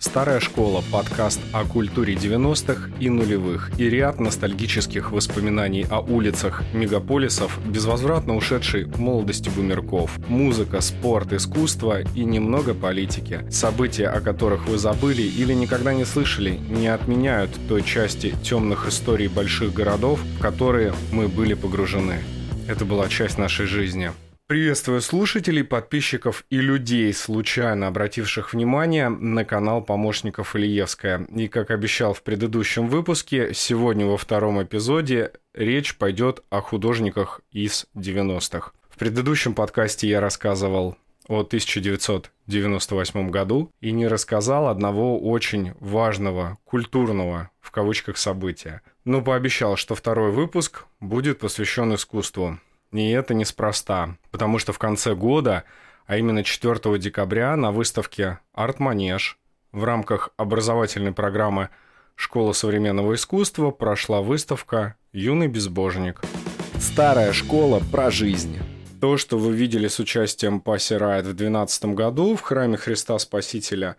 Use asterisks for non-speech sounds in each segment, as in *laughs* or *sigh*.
Старая школа – подкаст о культуре 90-х и нулевых и ряд ностальгических воспоминаний о улицах мегаполисов, безвозвратно ушедшей молодости бумерков. Музыка, спорт, искусство и немного политики. События, о которых вы забыли или никогда не слышали, не отменяют той части темных историй больших городов, в которые мы были погружены. Это была часть нашей жизни. Приветствую слушателей, подписчиков и людей, случайно обративших внимание на канал помощников Ильевская. И, как обещал в предыдущем выпуске, сегодня во втором эпизоде речь пойдет о художниках из 90-х. В предыдущем подкасте я рассказывал о 1998 году и не рассказал одного очень важного, культурного, в кавычках, события. Но пообещал, что второй выпуск будет посвящен искусству. И это неспроста, потому что в конце года, а именно 4 декабря на выставке «Арт-Манеж» в рамках образовательной программы «Школа современного искусства» прошла выставка «Юный безбожник». Старая школа про жизнь. То, что вы видели с участием Пасси Райт в 2012 году в храме Христа Спасителя,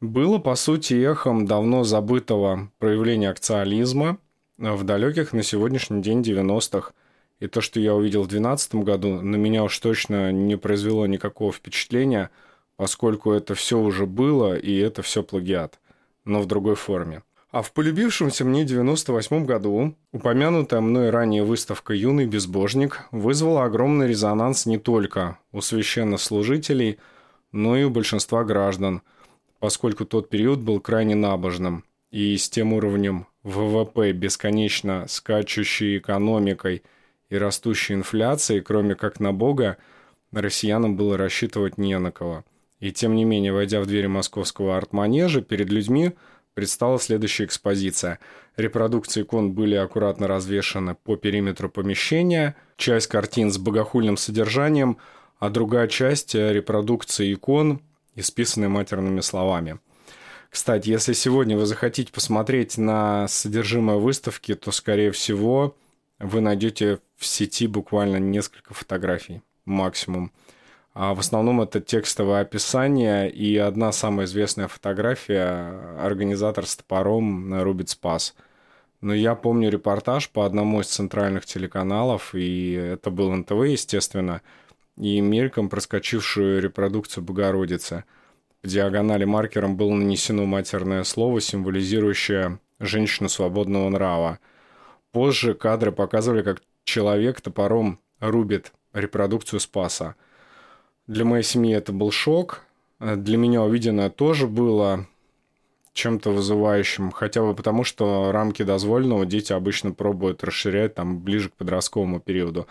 было, по сути, эхом давно забытого проявления акциализма в далеких на сегодняшний день 90-х, и то, что я увидел в 2012 году, на меня уж точно не произвело никакого впечатления, поскольку это все уже было, и это все плагиат, но в другой форме. А в полюбившемся мне 98 году упомянутая мной ранее выставка «Юный безбожник» вызвала огромный резонанс не только у священнослужителей, но и у большинства граждан, поскольку тот период был крайне набожным. И с тем уровнем ВВП, бесконечно скачущей экономикой – и растущей инфляцией, кроме как на Бога, россиянам было рассчитывать не на кого. И тем не менее, войдя в двери московского арт-манежа, перед людьми предстала следующая экспозиция. Репродукции икон были аккуратно развешаны по периметру помещения, часть картин с богохульным содержанием, а другая часть репродукции икон, исписанные матерными словами. Кстати, если сегодня вы захотите посмотреть на содержимое выставки, то, скорее всего, вы найдете в сети буквально несколько фотографий максимум. А в основном это текстовое описание и одна самая известная фотография организатор с топором рубит спас. Но я помню репортаж по одному из центральных телеканалов, и это был НТВ, естественно, и мельком проскочившую репродукцию Богородицы. В диагонали маркером было нанесено матерное слово, символизирующее женщину свободного нрава – Позже кадры показывали, как человек топором рубит репродукцию Спаса. Для моей семьи это был шок. Для меня увиденное тоже было чем-то вызывающим, хотя бы потому, что рамки дозволенного дети обычно пробуют расширять там ближе к подростковому периоду.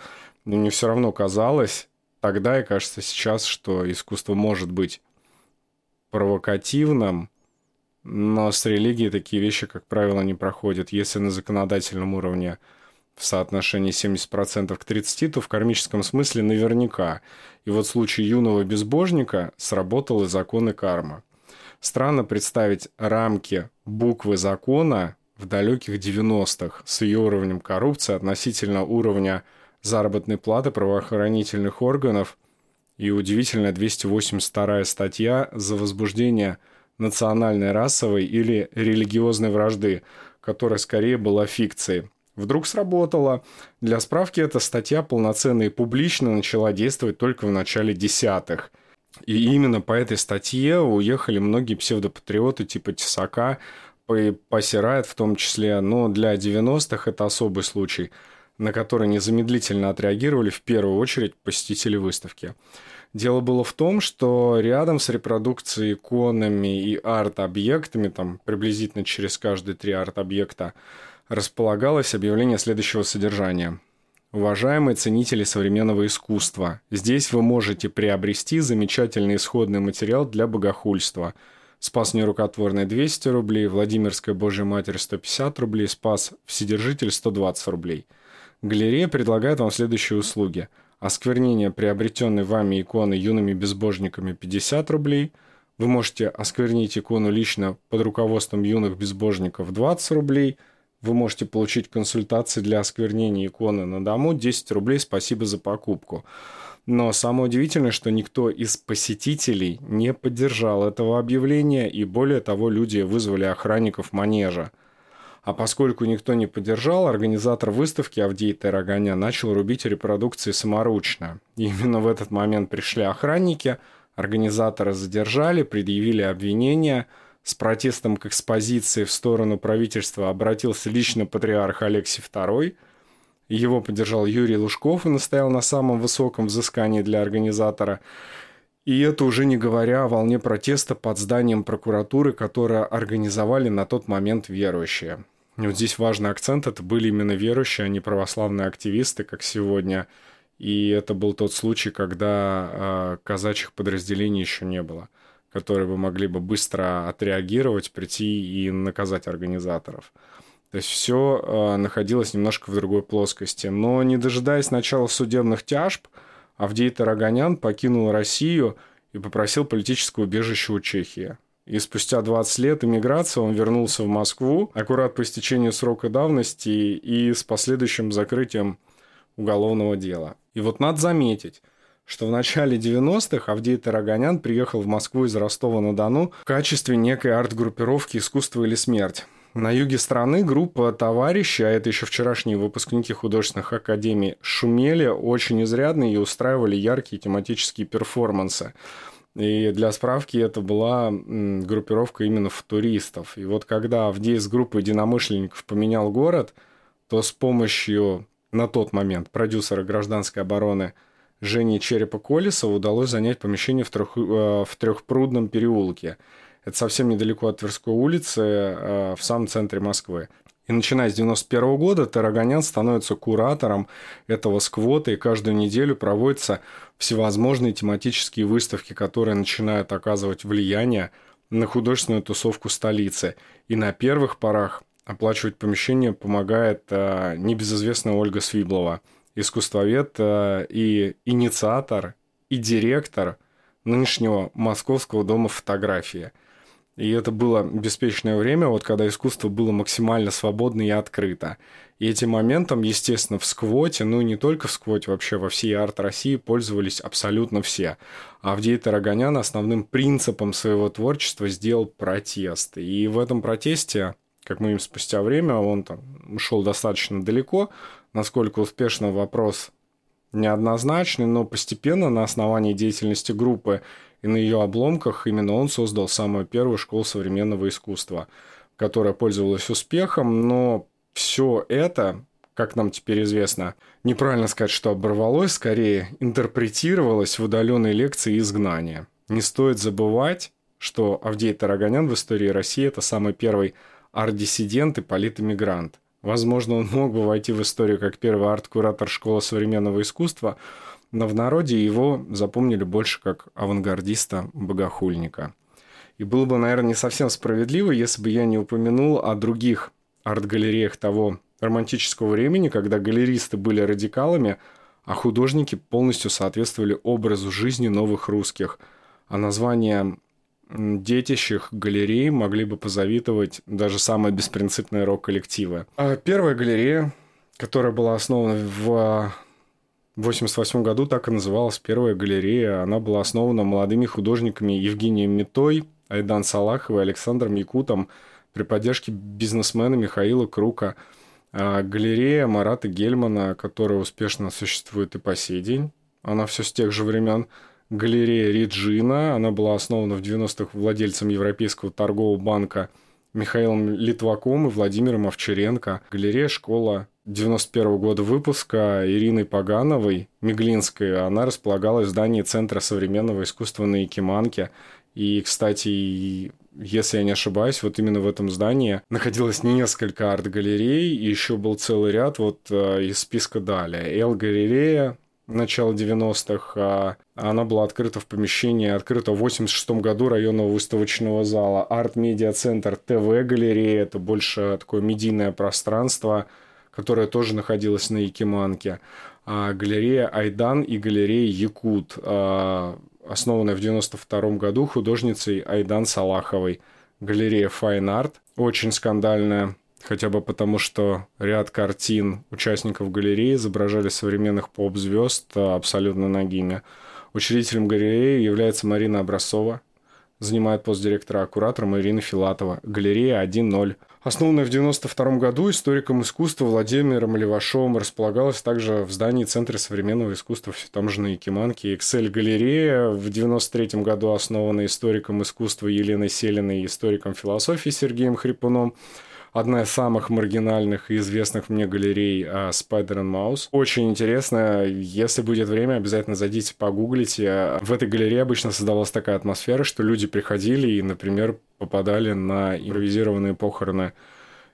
Но мне все равно казалось тогда и кажется сейчас, что искусство может быть провокативным, но с религией такие вещи, как правило, не проходят. Если на законодательном уровне в соотношении 70% к 30%, то в кармическом смысле наверняка. И вот в случае юного безбожника сработал и закон и карма. Странно представить рамки буквы закона в далеких 90-х с ее уровнем коррупции относительно уровня заработной платы правоохранительных органов и удивительная 282 статья за возбуждение – национальной, расовой или религиозной вражды, которая скорее была фикцией. Вдруг сработало. Для справки, эта статья полноценно и публично начала действовать только в начале десятых. И именно по этой статье уехали многие псевдопатриоты типа Тесака, посирает в том числе, но для 90-х это особый случай, на который незамедлительно отреагировали в первую очередь посетители выставки. Дело было в том, что рядом с репродукцией иконами и арт-объектами, там приблизительно через каждые три арт-объекта, располагалось объявление следующего содержания. Уважаемые ценители современного искусства, здесь вы можете приобрести замечательный исходный материал для богохульства. Спас нерукотворный 200 рублей, Владимирская Божья Матерь 150 рублей, Спас Вседержитель 120 рублей. Галерея предлагает вам следующие услуги – осквернение приобретенной вами иконы юными безбожниками 50 рублей. Вы можете осквернить икону лично под руководством юных безбожников 20 рублей. Вы можете получить консультации для осквернения иконы на дому 10 рублей, спасибо за покупку. Но самое удивительное, что никто из посетителей не поддержал этого объявления, и более того, люди вызвали охранников манежа. А поскольку никто не поддержал, организатор выставки Авдей Тараганя начал рубить репродукции саморучно. И именно в этот момент пришли охранники, организатора задержали, предъявили обвинения. С протестом к экспозиции в сторону правительства обратился лично патриарх Алексий II. Его поддержал Юрий Лужков и настоял на самом высоком взыскании для организатора. И это уже не говоря о волне протеста под зданием прокуратуры, которое организовали на тот момент верующие. И вот здесь важный акцент, это были именно верующие, а не православные активисты, как сегодня. И это был тот случай, когда э, казачьих подразделений еще не было, которые бы могли бы быстро отреагировать, прийти и наказать организаторов. То есть все э, находилось немножко в другой плоскости. Но не дожидаясь начала судебных тяжб, Авдей Тараганян покинул Россию и попросил политическое убежище у Чехии. И спустя 20 лет иммиграции он вернулся в Москву, аккурат по истечению срока давности и с последующим закрытием уголовного дела. И вот надо заметить, что в начале 90-х Авдей Тараганян приехал в Москву из Ростова-на-Дону в качестве некой арт-группировки «Искусство или смерть». На юге страны группа товарищи, а это еще вчерашние выпускники художественных академий, шумели очень изрядно и устраивали яркие тематические перформансы. И для справки это была группировка именно футуристов. И вот когда Авдей с группой единомышленников поменял город, то с помощью на тот момент продюсера гражданской обороны Жени Черепа Колесова удалось занять помещение в, трех, э, в Трехпрудном переулке. Это совсем недалеко от Тверской улицы, э, в самом центре Москвы. И начиная с 91 года Тараганян становится куратором этого сквота, и каждую неделю проводятся всевозможные тематические выставки, которые начинают оказывать влияние на художественную тусовку столицы. И на первых порах оплачивать помещение помогает э, небезызвестная Ольга Свиблова, искусствовед э, и инициатор, и директор нынешнего Московского дома фотографии – и это было беспечное время, вот когда искусство было максимально свободно и открыто. И этим моментом, естественно, в сквоте, ну и не только в сквоте, вообще во всей арт-России пользовались абсолютно все. Авдей Тараганян основным принципом своего творчества сделал протест. И в этом протесте, как мы им спустя время, он там ушел достаточно далеко, насколько успешно вопрос неоднозначный, но постепенно на основании деятельности группы и на ее обломках именно он создал самую первую школу современного искусства, которая пользовалась успехом, но все это, как нам теперь известно, неправильно сказать, что оборвалось, скорее интерпретировалось в удаленной лекции изгнания. Не стоит забывать, что Авдей Тер-Оганьян в истории России – это самый первый арт-диссидент и политэмигрант. Возможно, он мог бы войти в историю как первый арт-куратор школы современного искусства – но в народе его запомнили больше как авангардиста-богохульника. И было бы, наверное, не совсем справедливо, если бы я не упомянул о других арт-галереях того романтического времени, когда галеристы были радикалами, а художники полностью соответствовали образу жизни новых русских. А название детищих галерей могли бы позавидовать даже самые беспринципные рок-коллективы. А первая галерея, которая была основана в в 1988 году так и называлась первая галерея. Она была основана молодыми художниками Евгением Метой, Айдан Салаховой Александром Якутом при поддержке бизнесмена Михаила Крука. А галерея Марата Гельмана, которая успешно существует и по сей день. Она все с тех же времен. Галерея Риджина, она была основана в 90-х владельцем Европейского торгового банка Михаилом Литваком и Владимиром Овчаренко. Галерея «Школа 91 года выпуска Ириной Пигановой, Меглинской, она располагалась в здании Центра современного искусства на Якиманке. И, кстати, если я не ошибаюсь, вот именно в этом здании находилось несколько арт-галерей, и еще был целый ряд вот э, из списка далее. L-галерея, начала 90-х, а она была открыта в помещении, открыта в 86 году районного выставочного зала. Арт-медиа-центр ТВ-галерея, это больше такое медийное пространство – которая тоже находилась на Якиманке, а галерея Айдан и галерея Якут, а, основанная в 92 году художницей Айдан Салаховой. Галерея Fine Art, очень скандальная, хотя бы потому, что ряд картин участников галереи изображали современных поп-звезд абсолютно нагими. Учредителем галереи является Марина Образцова, занимает пост директора, а куратором Ирина Филатова. Галерея 1.0. Основанная в 1992 году историком искусства Владимиром Левашовым располагалась также в здании Центра современного искусства все там же на Якиманке. Эксель-галерея в 1993 году основана историком искусства Еленой Селиной и историком философии Сергеем Хрипуном одна из самых маргинальных и известных мне галерей Spider and Mouse. Очень интересно. Если будет время, обязательно зайдите, погуглите. В этой галерее обычно создавалась такая атмосфера, что люди приходили и, например, попадали на импровизированные похороны.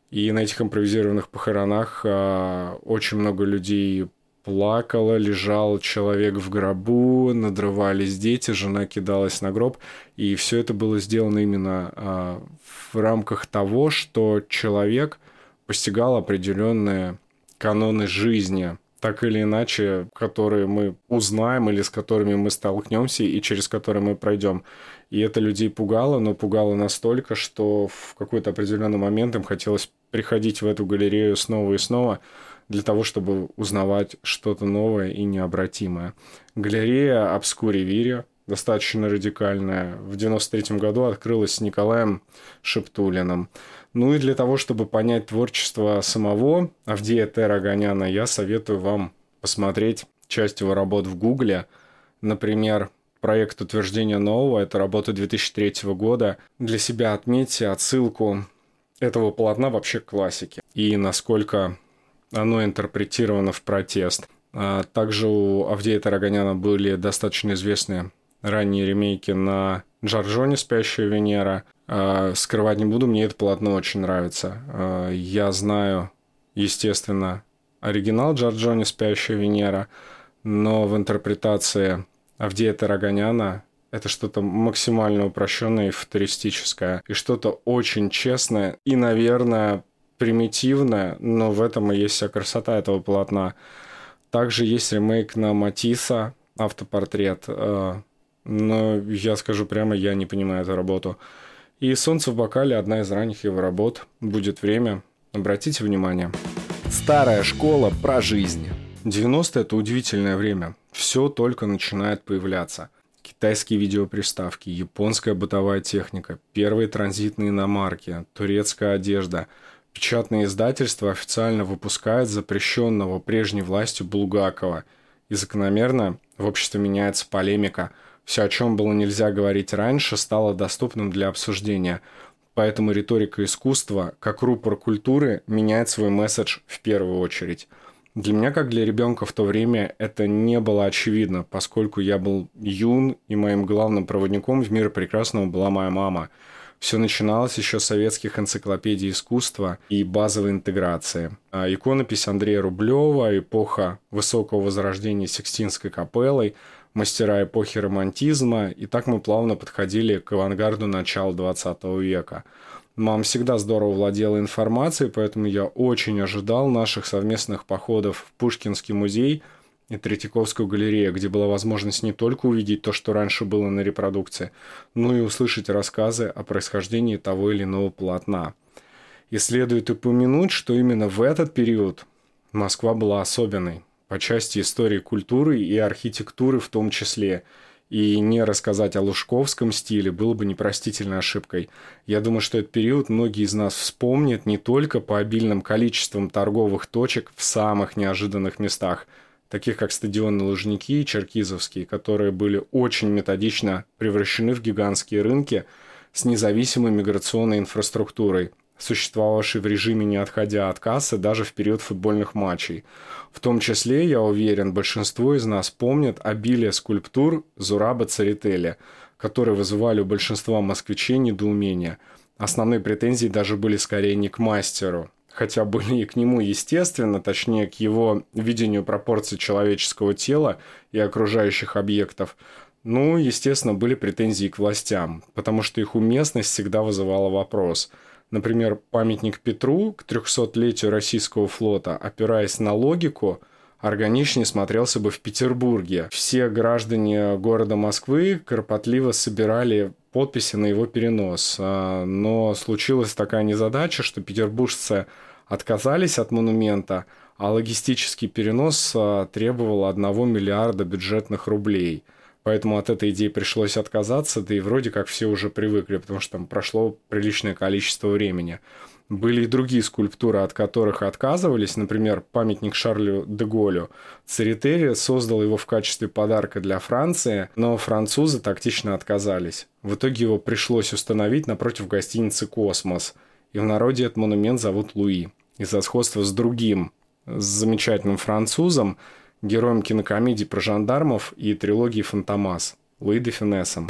И на этих импровизированных похоронах а, очень много людей плакала, лежал человек в гробу, надрывались дети, жена кидалась на гроб. И все это было сделано именно а, в рамках того, что человек постигал определенные каноны жизни, так или иначе, которые мы узнаем или с которыми мы столкнемся и через которые мы пройдем. И это людей пугало, но пугало настолько, что в какой-то определенный момент им хотелось приходить в эту галерею снова и снова, для того, чтобы узнавать что-то новое и необратимое. Галерея Обскури Вири, достаточно радикальная, в 93 году открылась с Николаем Шептулиным. Ну и для того, чтобы понять творчество самого Авдея Тераганяна, я советую вам посмотреть часть его работ в Гугле. Например, проект утверждения нового, это работа 2003 года. Для себя отметьте отсылку этого полотна вообще к классике. И насколько оно интерпретировано в протест. А также у Авдея Тараганяна были достаточно известные ранние ремейки на Джорджоне «Спящая Венера». А, скрывать не буду, мне это полотно очень нравится. А, я знаю, естественно, оригинал Джорджоне «Спящая Венера», но в интерпретации Авдея Тараганяна это что-то максимально упрощенное и футуристическое, и что-то очень честное и, наверное, примитивная, но в этом и есть вся красота этого полотна. Также есть ремейк на Матисса, автопортрет, э, но я скажу прямо, я не понимаю эту работу. И «Солнце в бокале» – одна из ранних его работ. Будет время. Обратите внимание. Старая школа про жизнь. 90-е – это удивительное время. Все только начинает появляться. Китайские видеоприставки, японская бытовая техника, первые транзитные иномарки, турецкая одежда – Печатное издательство официально выпускает запрещенного прежней властью Булгакова. И закономерно в обществе меняется полемика. Все, о чем было нельзя говорить раньше, стало доступным для обсуждения. Поэтому риторика искусства, как рупор культуры, меняет свой месседж в первую очередь. Для меня, как для ребенка в то время, это не было очевидно, поскольку я был юн, и моим главным проводником в мир прекрасного была моя мама – все начиналось еще с советских энциклопедий искусства и базовой интеграции. А иконопись Андрея Рублева, эпоха высокого возрождения Сикстинской капеллой, мастера эпохи романтизма, и так мы плавно подходили к авангарду начала 20 века. Мам всегда здорово владела информацией, поэтому я очень ожидал наших совместных походов в Пушкинский музей – Третьяковскую галерею, где была возможность не только увидеть то, что раньше было на репродукции, но и услышать рассказы о происхождении того или иного полотна. И следует упомянуть, что именно в этот период Москва была особенной по части истории культуры и архитектуры в том числе. И не рассказать о лужковском стиле было бы непростительной ошибкой. Я думаю, что этот период многие из нас вспомнят не только по обильным количествам торговых точек в самых неожиданных местах – таких как стадионы Лужники и Черкизовские, которые были очень методично превращены в гигантские рынки с независимой миграционной инфраструктурой, существовавшей в режиме не отходя от кассы даже в период футбольных матчей. В том числе, я уверен, большинство из нас помнят обилие скульптур Зураба Царителя, которые вызывали у большинства москвичей недоумение. Основные претензии даже были скорее не к мастеру, хотя были и к нему естественно, точнее к его видению пропорций человеческого тела и окружающих объектов, ну, естественно, были претензии к властям, потому что их уместность всегда вызывала вопрос. Например, памятник Петру к 300-летию российского флота, опираясь на логику, органичнее смотрелся бы в Петербурге. Все граждане города Москвы кропотливо собирали подписи на его перенос. А, но случилась такая незадача, что петербуржцы отказались от монумента, а логистический перенос а, требовал 1 миллиарда бюджетных рублей. Поэтому от этой идеи пришлось отказаться, да и вроде как все уже привыкли, потому что там прошло приличное количество времени. Были и другие скульптуры, от которых отказывались. Например, памятник Шарлю де Голлю. Церетели создал его в качестве подарка для Франции, но французы тактично отказались. В итоге его пришлось установить напротив гостиницы «Космос». И в народе этот монумент зовут Луи. Из-за сходства с другим, с замечательным французом, героем кинокомедий про жандармов и трилогии «Фантомас» Луи де Финесом.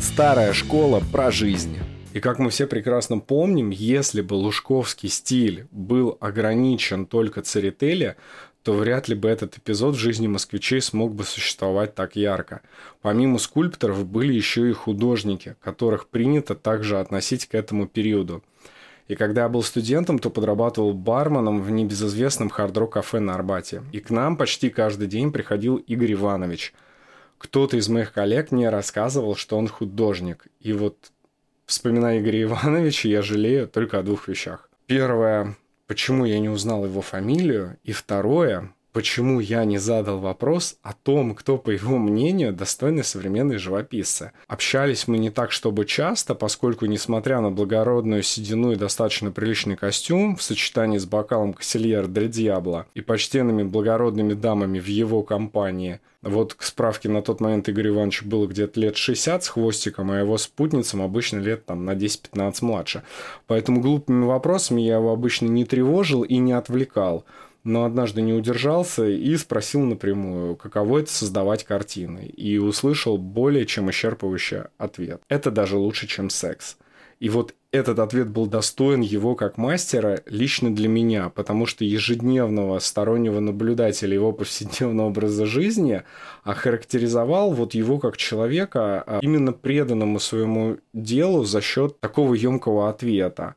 Старая школа про жизнь. И как мы все прекрасно помним, если бы лужковский стиль был ограничен только Церетели, то вряд ли бы этот эпизод в жизни москвичей смог бы существовать так ярко. Помимо скульпторов были еще и художники, которых принято также относить к этому периоду. И когда я был студентом, то подрабатывал барменом в небезызвестном хард-рок-кафе на Арбате. И к нам почти каждый день приходил Игорь Иванович. Кто-то из моих коллег мне рассказывал, что он художник. И вот Вспоминая Игоря Ивановича, я жалею только о двух вещах. Первое, почему я не узнал его фамилию, и второе, почему я не задал вопрос о том, кто, по его мнению, достойный современный живописцы. Общались мы не так, чтобы часто, поскольку, несмотря на благородную седину и достаточно приличный костюм, в сочетании с бокалом Кассельер Дель Диабло и почтенными благородными дамами в его компании – вот к справке на тот момент Игорь Иванович было где-то лет 60 с хвостиком, а его спутницам обычно лет там на 10-15 младше. Поэтому глупыми вопросами я его обычно не тревожил и не отвлекал но однажды не удержался и спросил напрямую, каково это создавать картины, и услышал более чем исчерпывающий ответ. Это даже лучше, чем секс. И вот этот ответ был достоин его как мастера лично для меня, потому что ежедневного стороннего наблюдателя его повседневного образа жизни охарактеризовал вот его как человека а именно преданному своему делу за счет такого емкого ответа.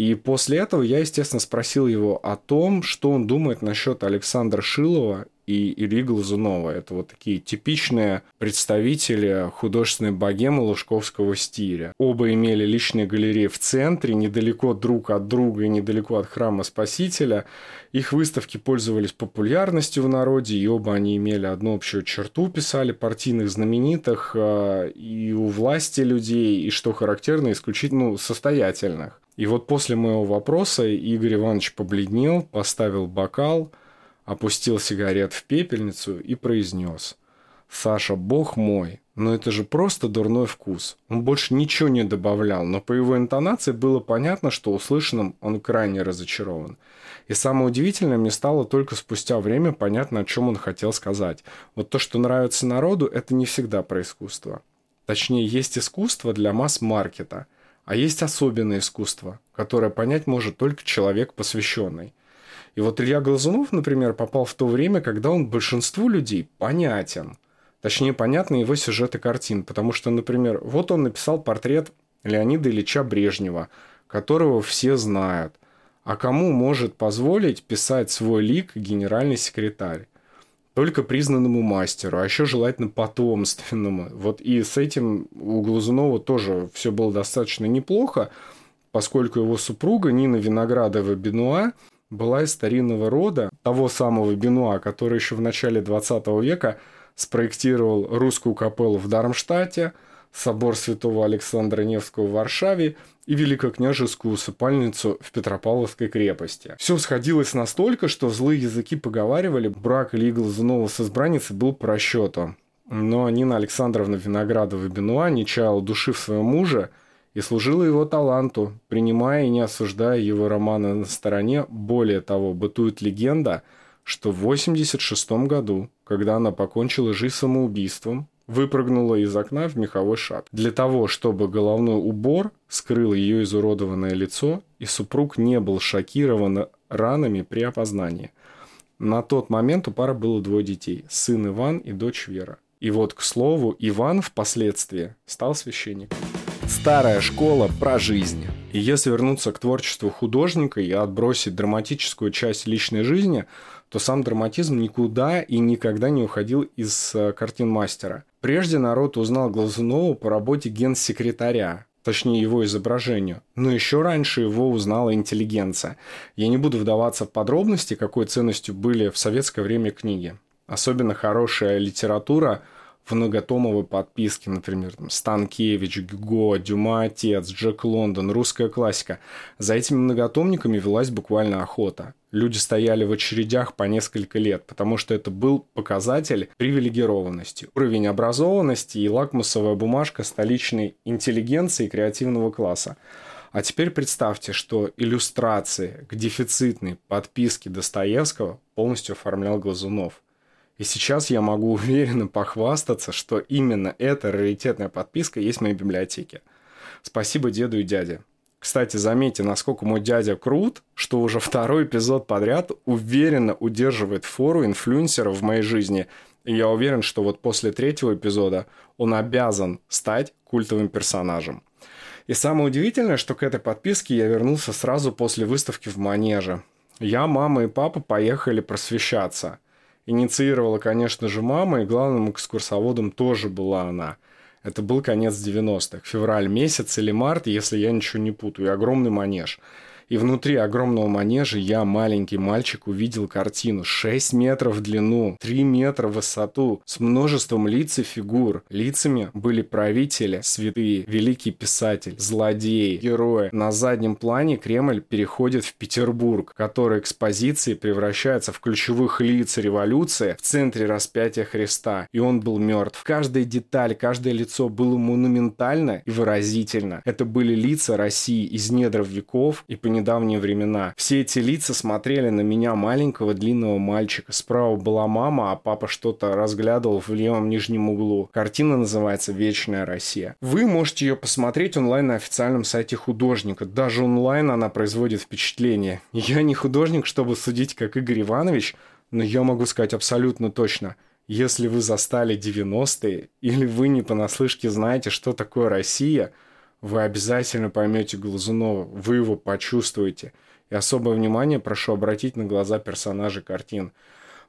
И после этого я, естественно, спросил его о том, что он думает насчет Александра Шилова и Ильи Глазунова. Это вот такие типичные представители художественной богемы лужковского стиля. Оба имели личные галереи в центре, недалеко друг от друга и недалеко от храма Спасителя. Их выставки пользовались популярностью в народе, и оба они имели одну общую черту, писали партийных знаменитых а, и у власти людей, и, что характерно, исключительно состоятельных. И вот после моего вопроса Игорь Иванович побледнел, поставил бокал, опустил сигарет в пепельницу и произнес. «Саша, бог мой, но это же просто дурной вкус». Он больше ничего не добавлял, но по его интонации было понятно, что услышанным он крайне разочарован. И самое удивительное мне стало только спустя время понятно, о чем он хотел сказать. Вот то, что нравится народу, это не всегда про искусство. Точнее, есть искусство для масс-маркета, а есть особенное искусство, которое понять может только человек посвященный. И вот Илья Глазунов, например, попал в то время, когда он большинству людей понятен. Точнее, понятны его сюжеты картин. Потому что, например, вот он написал портрет Леонида Ильича Брежнева, которого все знают. А кому может позволить писать свой лик генеральный секретарь? Только признанному мастеру, а еще желательно потомственному. Вот и с этим у Глазунова тоже все было достаточно неплохо, поскольку его супруга Нина Виноградова-Бенуа была из старинного рода того самого Бенуа, который еще в начале 20 века спроектировал русскую капеллу в Дармштадте, собор святого Александра Невского в Варшаве и великокняжескую усыпальницу в Петропавловской крепости. Все сходилось настолько, что злые языки поговаривали, брак Ильи Глазунова с избранницей был по расчету. Но Нина Александровна Виноградова-Бенуа не чаяла души в своем муже – и служила его таланту, принимая и не осуждая его романы на стороне. Более того, бытует легенда, что в 86 году, когда она покончила жизнь самоубийством, выпрыгнула из окна в меховой шаг. Для того, чтобы головной убор скрыл ее изуродованное лицо, и супруг не был шокирован ранами при опознании. На тот момент у пары было двое детей – сын Иван и дочь Вера. И вот, к слову, Иван впоследствии стал священником. Старая школа про жизнь. И если вернуться к творчеству художника и отбросить драматическую часть личной жизни, то сам драматизм никуда и никогда не уходил из э, картин мастера. Прежде народ узнал Глазунова по работе генсекретаря, точнее его изображению. Но еще раньше его узнала интеллигенция. Я не буду вдаваться в подробности, какой ценностью были в советское время книги. Особенно хорошая литература в многотомовой подписке, например, там, Станкевич, Гюго, Дюма Отец, Джек Лондон, русская классика. За этими многотомниками велась буквально охота. Люди стояли в очередях по несколько лет, потому что это был показатель привилегированности, уровень образованности и лакмусовая бумажка столичной интеллигенции креативного класса. А теперь представьте, что иллюстрации к дефицитной подписке Достоевского полностью оформлял Глазунов – и сейчас я могу *laughs* уверенно похвастаться, что именно эта раритетная подписка есть в моей библиотеке. Спасибо деду и дяде. Кстати, заметьте, насколько мой дядя крут, что уже второй эпизод подряд уверенно удерживает фору инфлюенсера в моей жизни. И я уверен, что вот после третьего эпизода он обязан стать культовым персонажем. И самое удивительное, что к этой подписке я вернулся сразу после выставки в Манеже. Я, мама и папа поехали просвещаться – Инициировала, конечно же, мама, и главным экскурсоводом тоже была она. Это был конец 90-х, февраль месяц или март, если я ничего не путаю, и огромный манеж – и внутри огромного манежа я, маленький мальчик, увидел картину 6 метров в длину, 3 метра в высоту, с множеством лиц и фигур. Лицами были правители, святые, великий писатель, злодеи, герои. На заднем плане Кремль переходит в Петербург, который экспозиции превращается в ключевых лиц революции в центре распятия Христа. И он был мертв. Каждая деталь, каждое лицо было монументально и выразительно. Это были лица России из недр веков и понимания недавние времена. Все эти лица смотрели на меня, маленького длинного мальчика. Справа была мама, а папа что-то разглядывал в левом нижнем углу. Картина называется «Вечная Россия». Вы можете ее посмотреть онлайн на официальном сайте художника. Даже онлайн она производит впечатление. Я не художник, чтобы судить, как Игорь Иванович, но я могу сказать абсолютно точно – если вы застали 90-е, или вы не понаслышке знаете, что такое Россия – вы обязательно поймете Глазунова, вы его почувствуете. И особое внимание прошу обратить на глаза персонажей картин.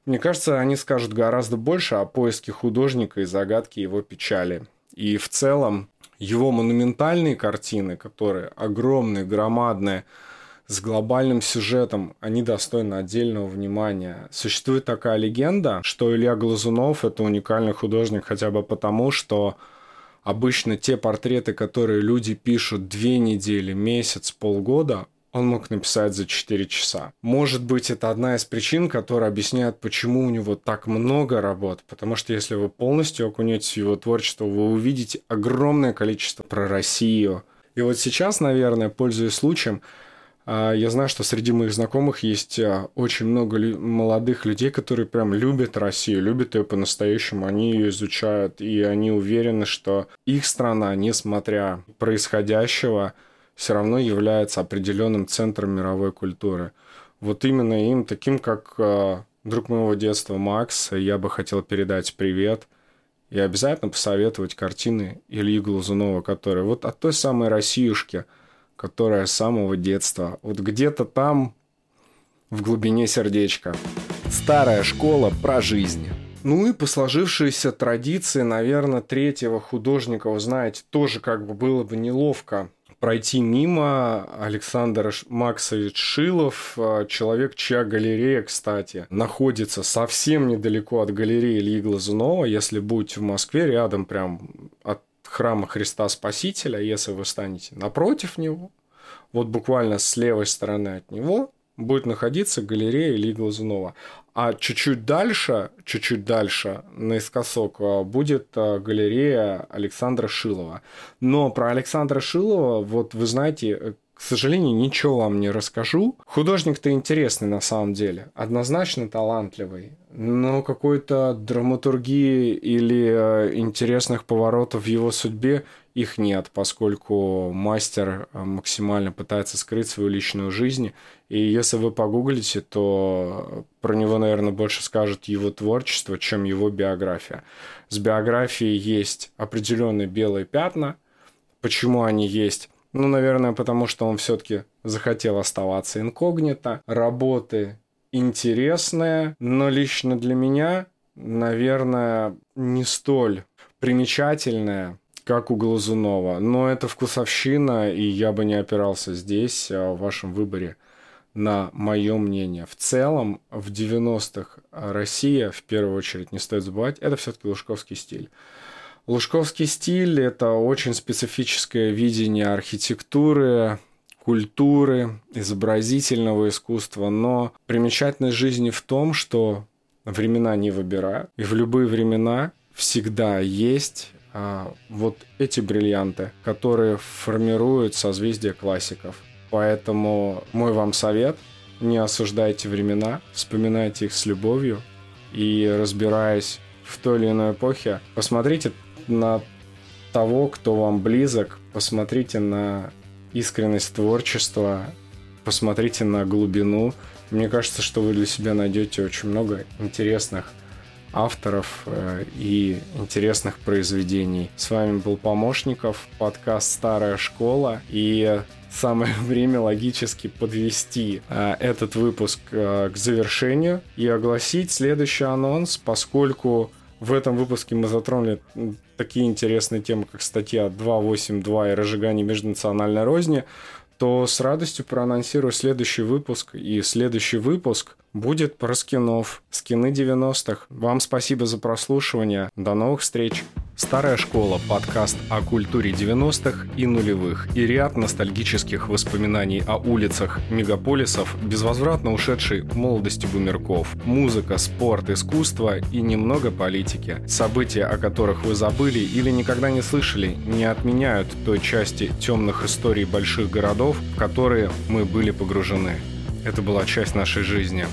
Мне кажется, они скажут гораздо больше о поиске художника и загадке его печали. И в целом его монументальные картины, которые огромные, громадные, с глобальным сюжетом, они достойны отдельного внимания. Существует такая легенда, что Илья Глазунов – это уникальный художник хотя бы потому, что Обычно те портреты, которые люди пишут две недели, месяц, полгода, он мог написать за 4 часа. Может быть, это одна из причин, которая объясняет, почему у него так много работ. Потому что если вы полностью окунетесь в его творчество, вы увидите огромное количество про Россию. И вот сейчас, наверное, пользуясь случаем, я знаю, что среди моих знакомых есть а, очень много молодых людей, которые прям любят Россию, любят ее по-настоящему, они ее изучают, и они уверены, что их страна, несмотря происходящего, все равно является определенным центром мировой культуры. Вот именно им, таким как а, друг моего детства Макс, я бы хотел передать привет и обязательно посоветовать картины Ильи Глазунова, которые вот от той самой Россиюшки – которая с самого детства, вот где-то там, в глубине сердечка. Старая школа про жизнь. Ну и по сложившейся традиции, наверное, третьего художника, вы знаете, тоже как бы было бы неловко пройти мимо Александр Максович Шилов, а, человек, чья галерея, кстати, находится совсем недалеко от галереи Ильи Глазунова. Если будете в Москве, рядом прям от храма Христа Спасителя, если вы станете напротив него, вот буквально с левой стороны от него будет находиться галерея Ильи Глазунова. А чуть-чуть дальше, чуть-чуть дальше, наискосок, а, будет а, галерея Александра Шилова. Но про Александра Шилова, вот вы знаете, сожалению, ничего вам не расскажу. Художник-то интересный на самом деле, однозначно талантливый, но какой-то драматургии или э, интересных поворотов в его судьбе их нет, поскольку мастер э, максимально пытается скрыть свою личную жизнь. И если вы погуглите, то про него, наверное, больше скажет его творчество, чем его биография. С биографией есть определенные белые пятна. Почему они есть? Ну, наверное, потому что он все-таки захотел оставаться инкогнито. Работы интересные, но лично для меня, наверное, не столь примечательное, как у Глазунова. Но это вкусовщина, и я бы не опирался здесь а, в вашем выборе на мое мнение. В целом, в 90-х Россия, в первую очередь, не стоит забывать, это все-таки лужковский стиль. Лужковский стиль – это очень специфическое видение архитектуры, культуры, изобразительного искусства, но примечательность жизни в том, что времена не выбирают, и в любые времена всегда есть а, вот эти бриллианты, которые формируют созвездие классиков. Поэтому мой вам совет – не осуждайте времена, вспоминайте их с любовью и разбираясь в той или иной эпохе, посмотрите на того, кто вам близок, посмотрите на искренность творчества, посмотрите на глубину. Мне кажется, что вы для себя найдете очень много интересных авторов э, и интересных произведений. С вами был Помощников, подкаст «Старая школа». И самое *laughs* время логически подвести э, этот выпуск э, к завершению и огласить следующий анонс, поскольку в этом выпуске мы затронули такие интересные темы, как статья 282 и разжигание межнациональной розни, то с радостью проанонсирую следующий выпуск. И следующий выпуск будет про скинов, скины 90-х. Вам спасибо за прослушивание. До новых встреч. Старая школа – подкаст о культуре 90-х и нулевых и ряд ностальгических воспоминаний о улицах мегаполисов, безвозвратно ушедшей молодости бумерков, музыка, спорт, искусство и немного политики. События, о которых вы забыли или никогда не слышали, не отменяют той части темных историй больших городов, в которые мы были погружены. Это была часть нашей жизни.